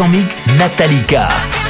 En mix Natalika.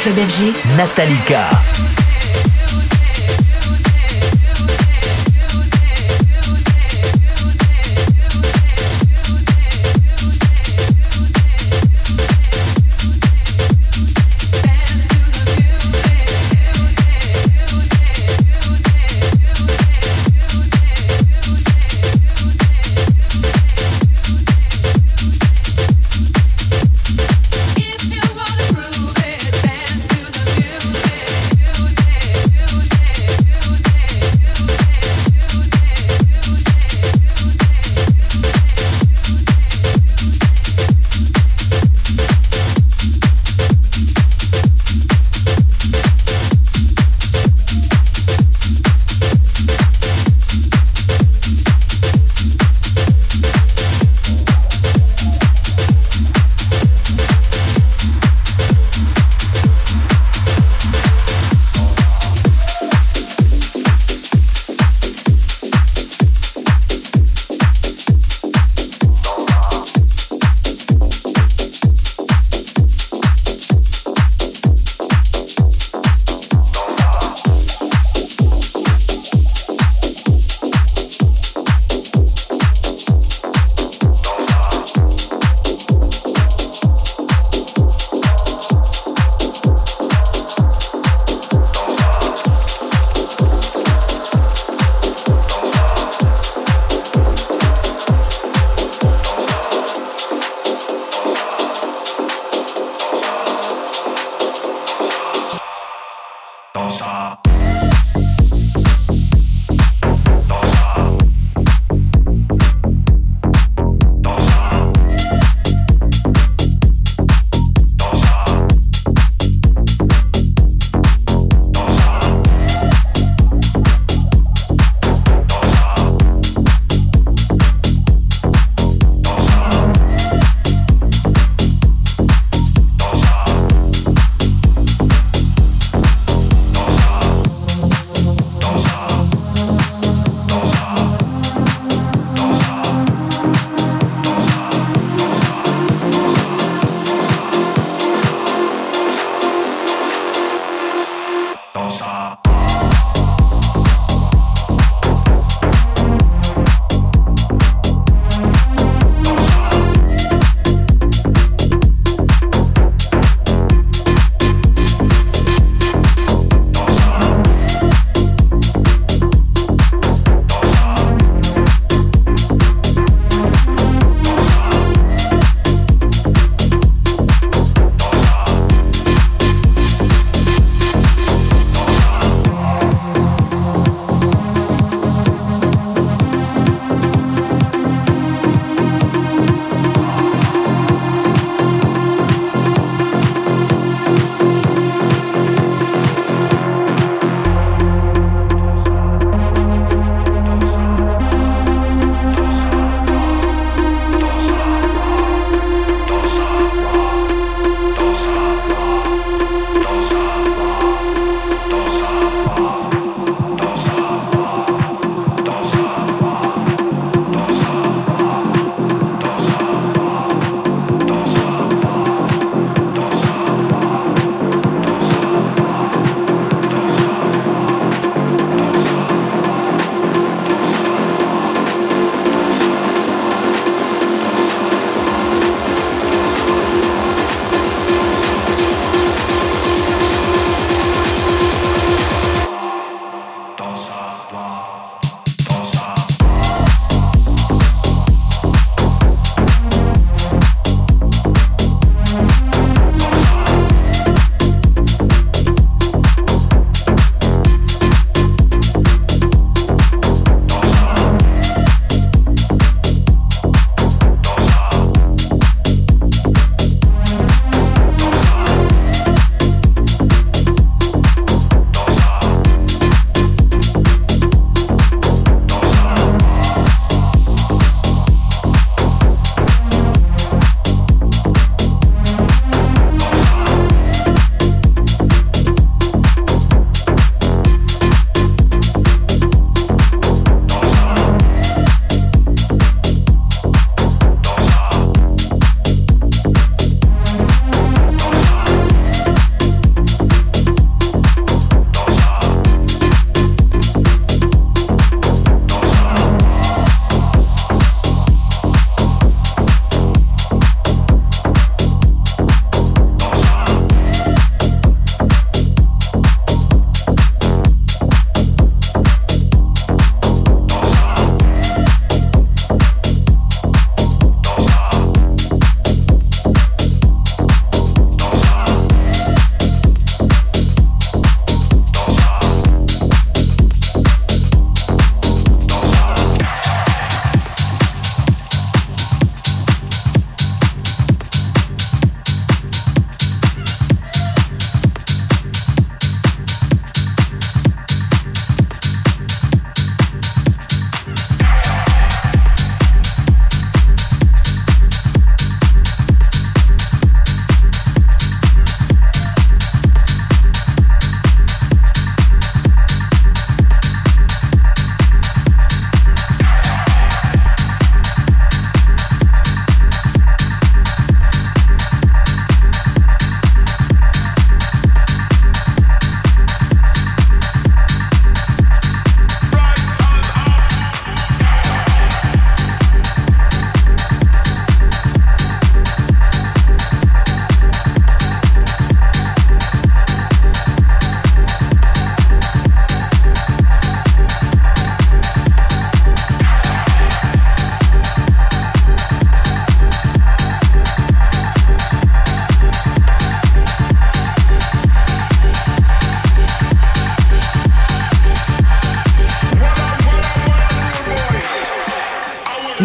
Club FG, Natalika.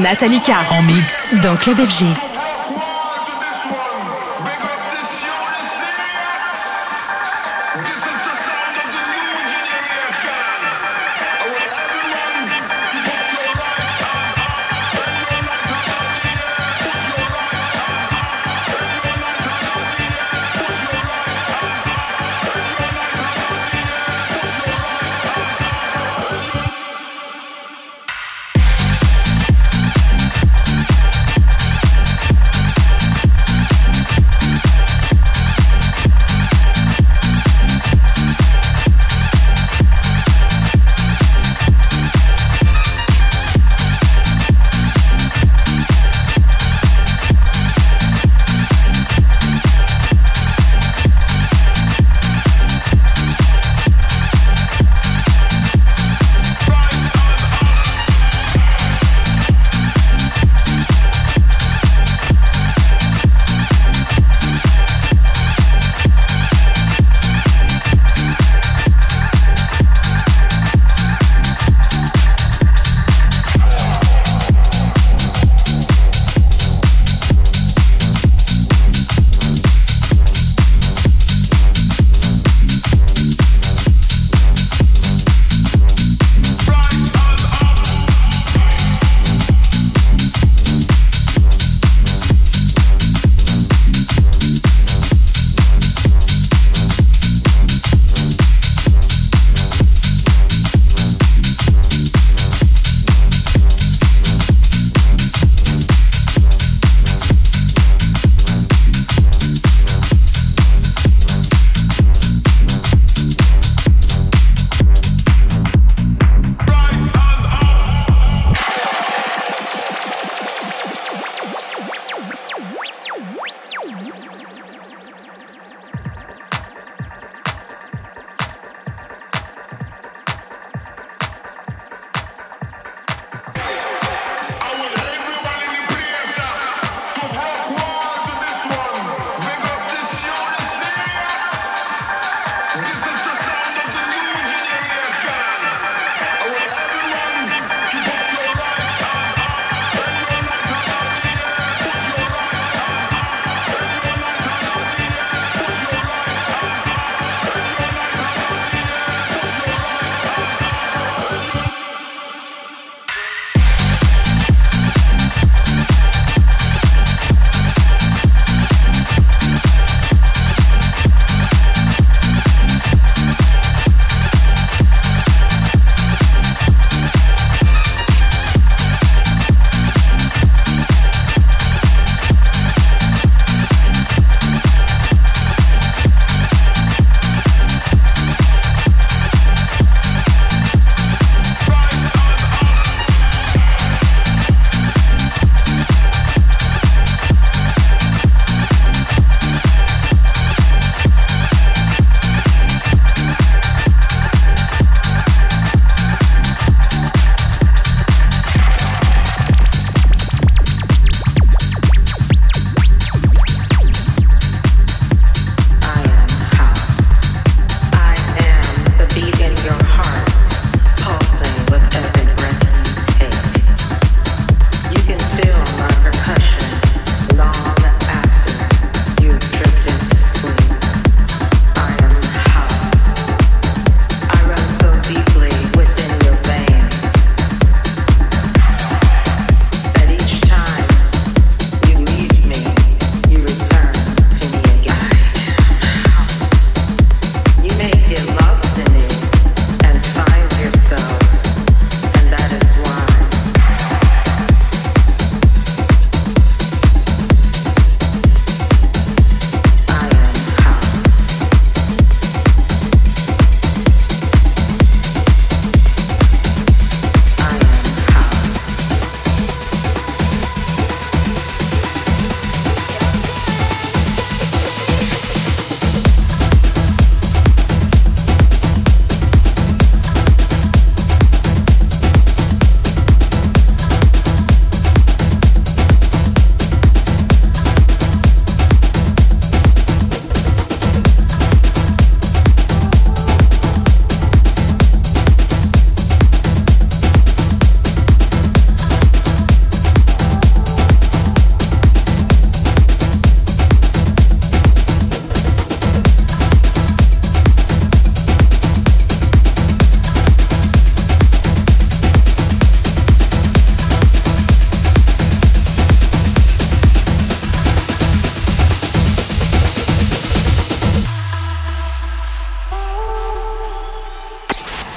Natalika. En mix. Dans Club FG.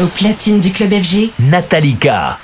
Au platine du club FG, Natalika.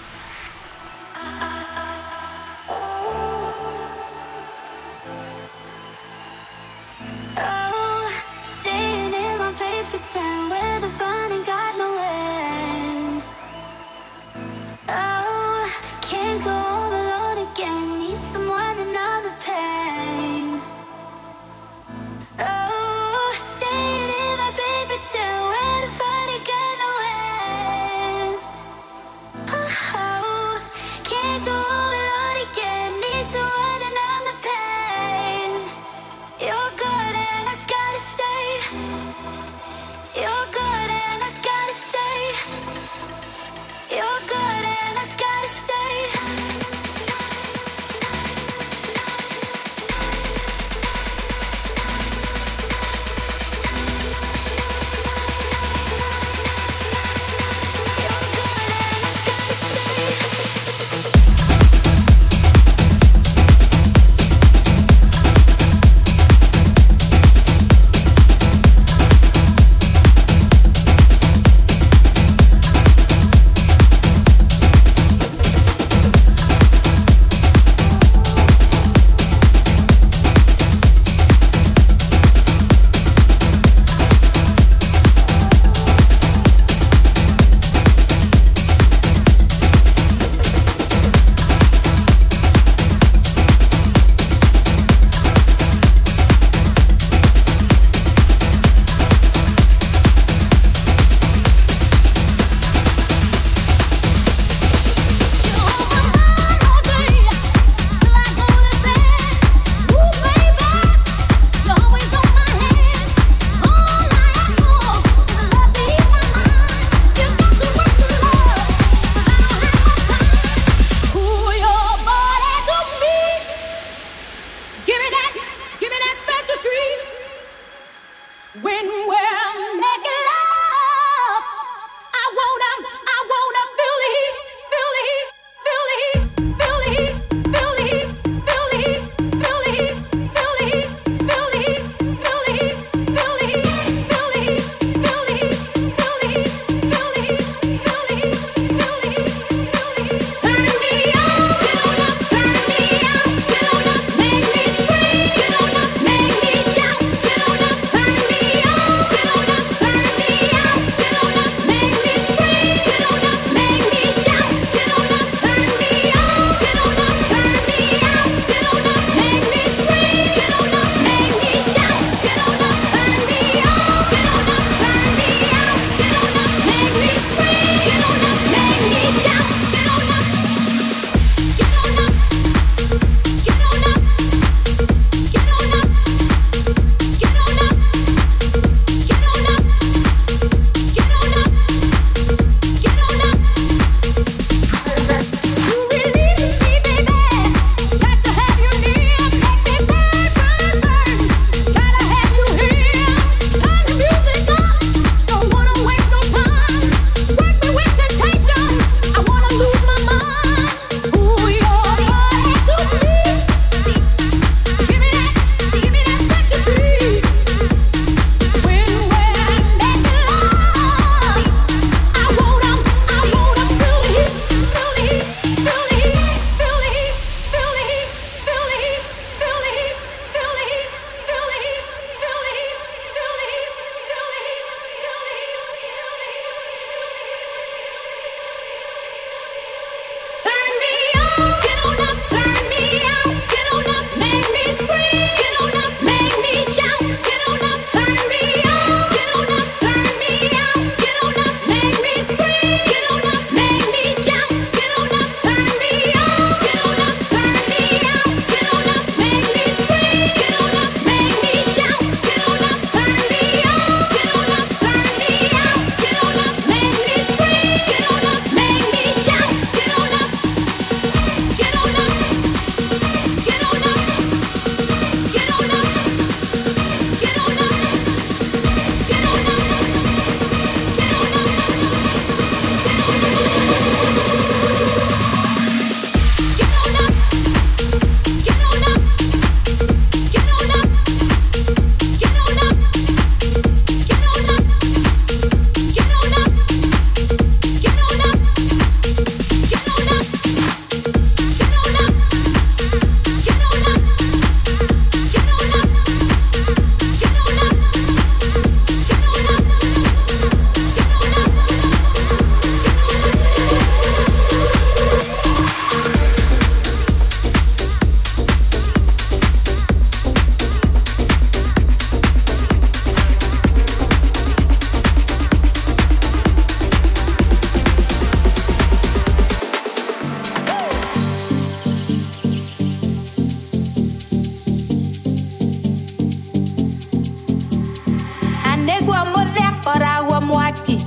Mwaki.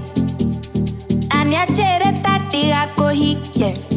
Aniachere tati akohikie anyona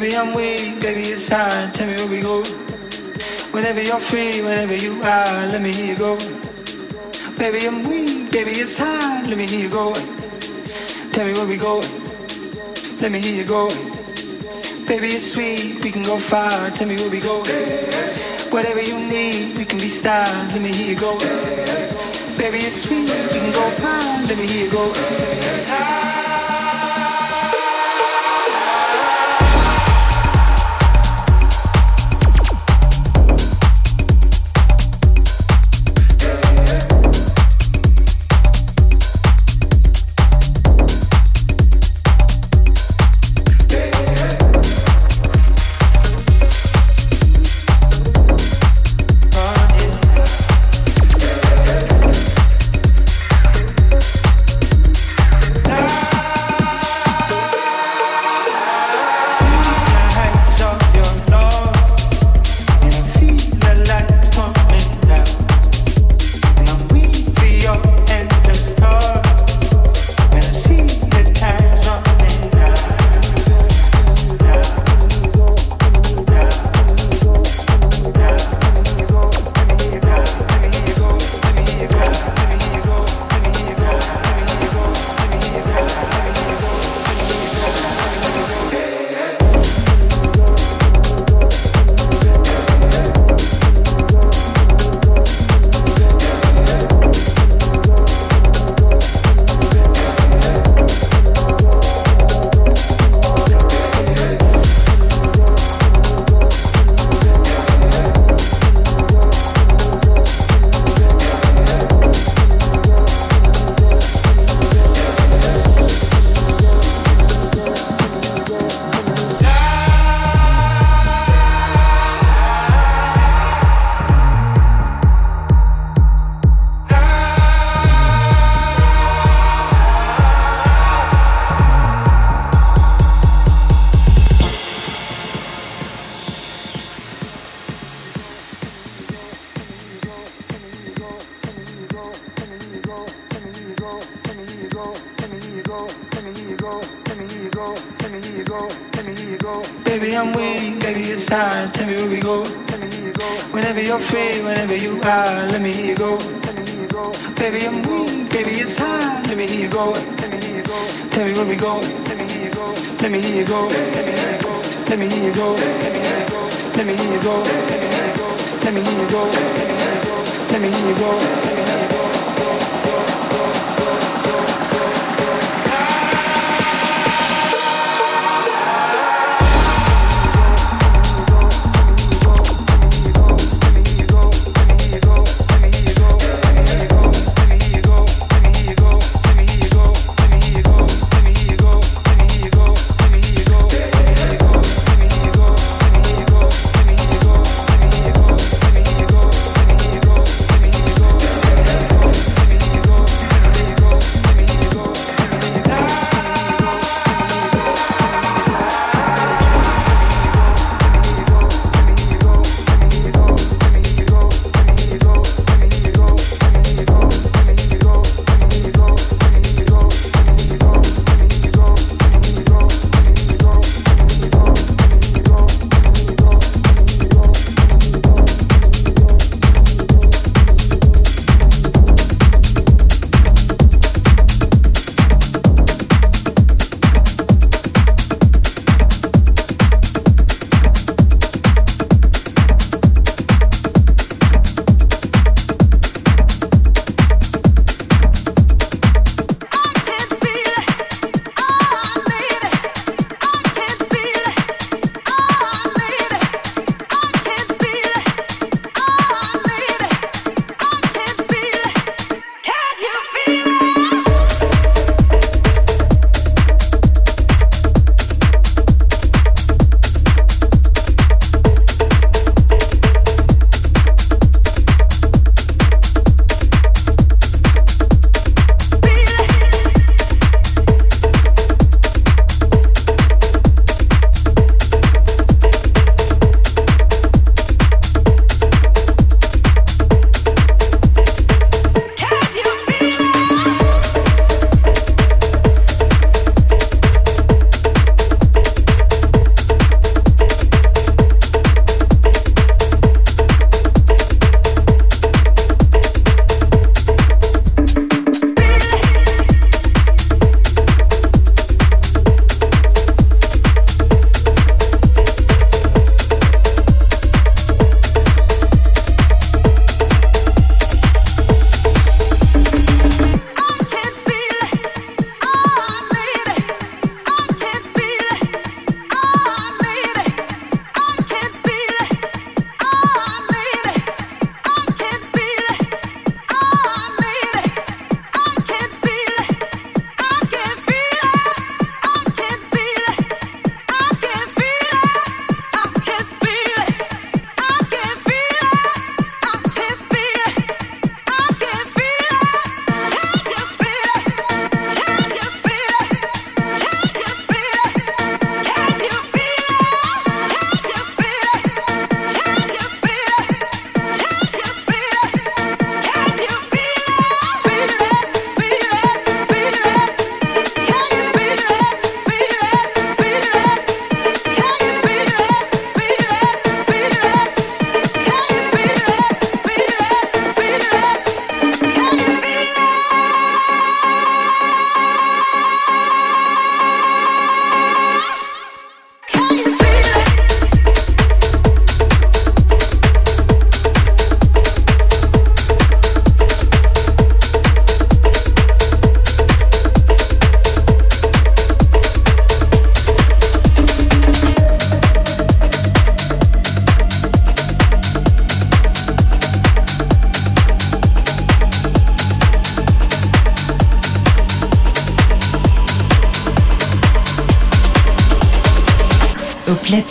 Baby, I'm weak, baby, it's time. Tell me where we go. Whenever you're free, whenever you are, let me hear you go. Baby, I'm weak, baby, it's hard. Let me hear you go. Tell me where we go. Let me hear you go. Baby, it's sweet, we can go far. Tell me where we go. Whatever you need, we can be stars. Let me hear you go. Baby, it's sweet, we can go far. Let me hear you go.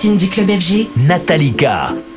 Du Club FG, Nathalie K.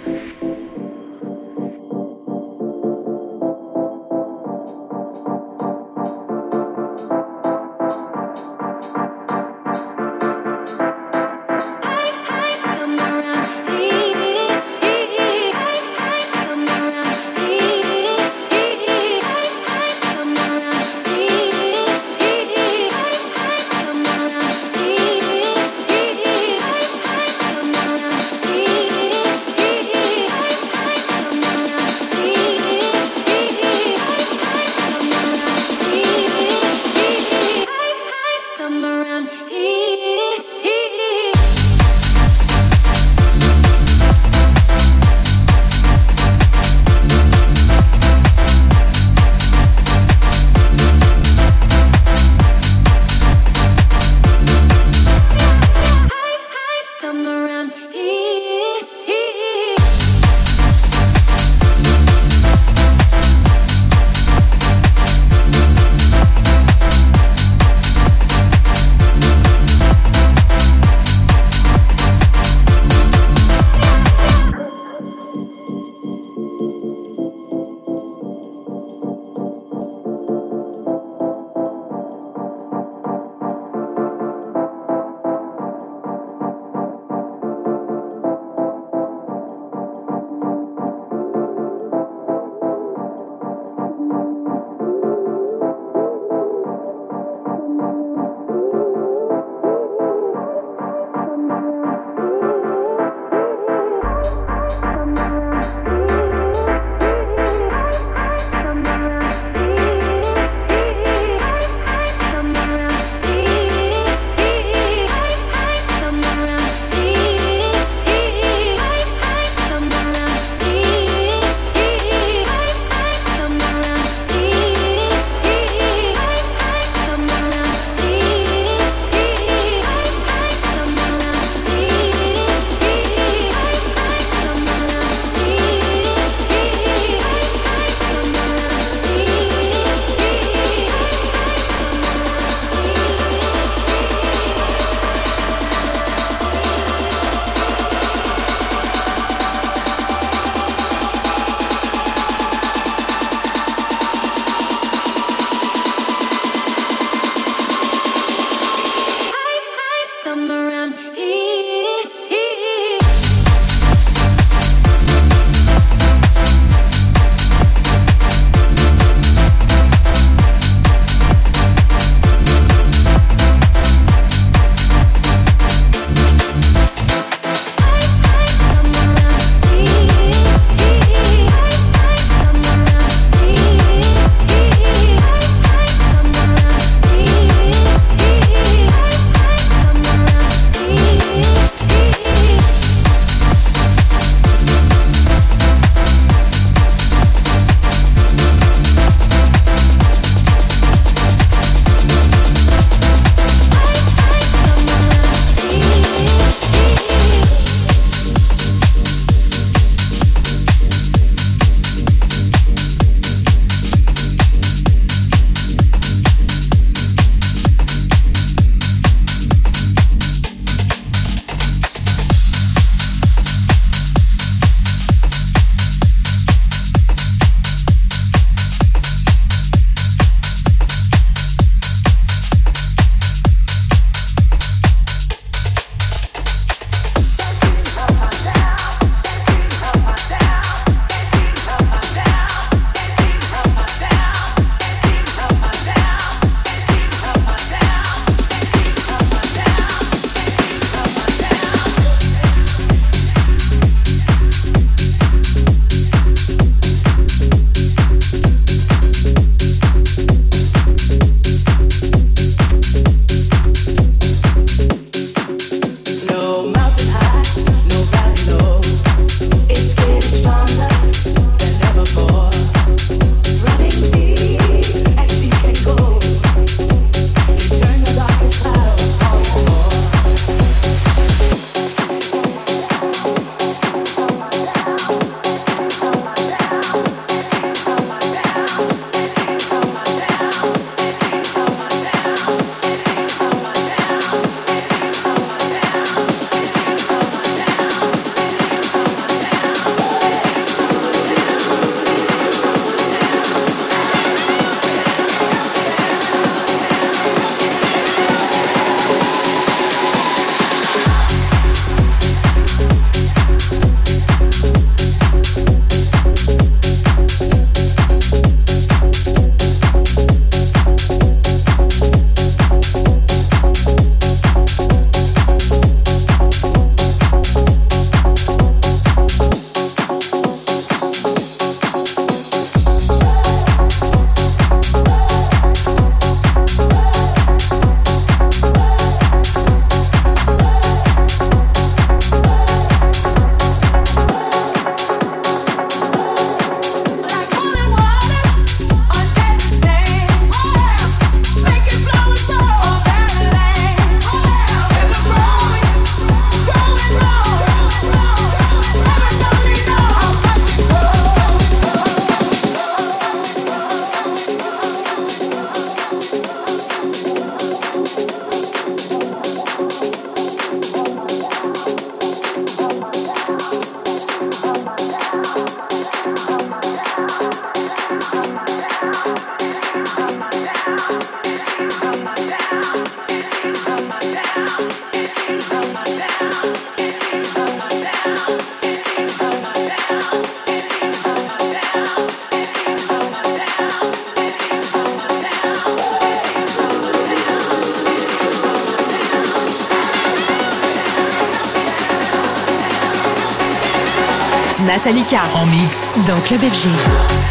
Natalika. En mix. Dans Club FG.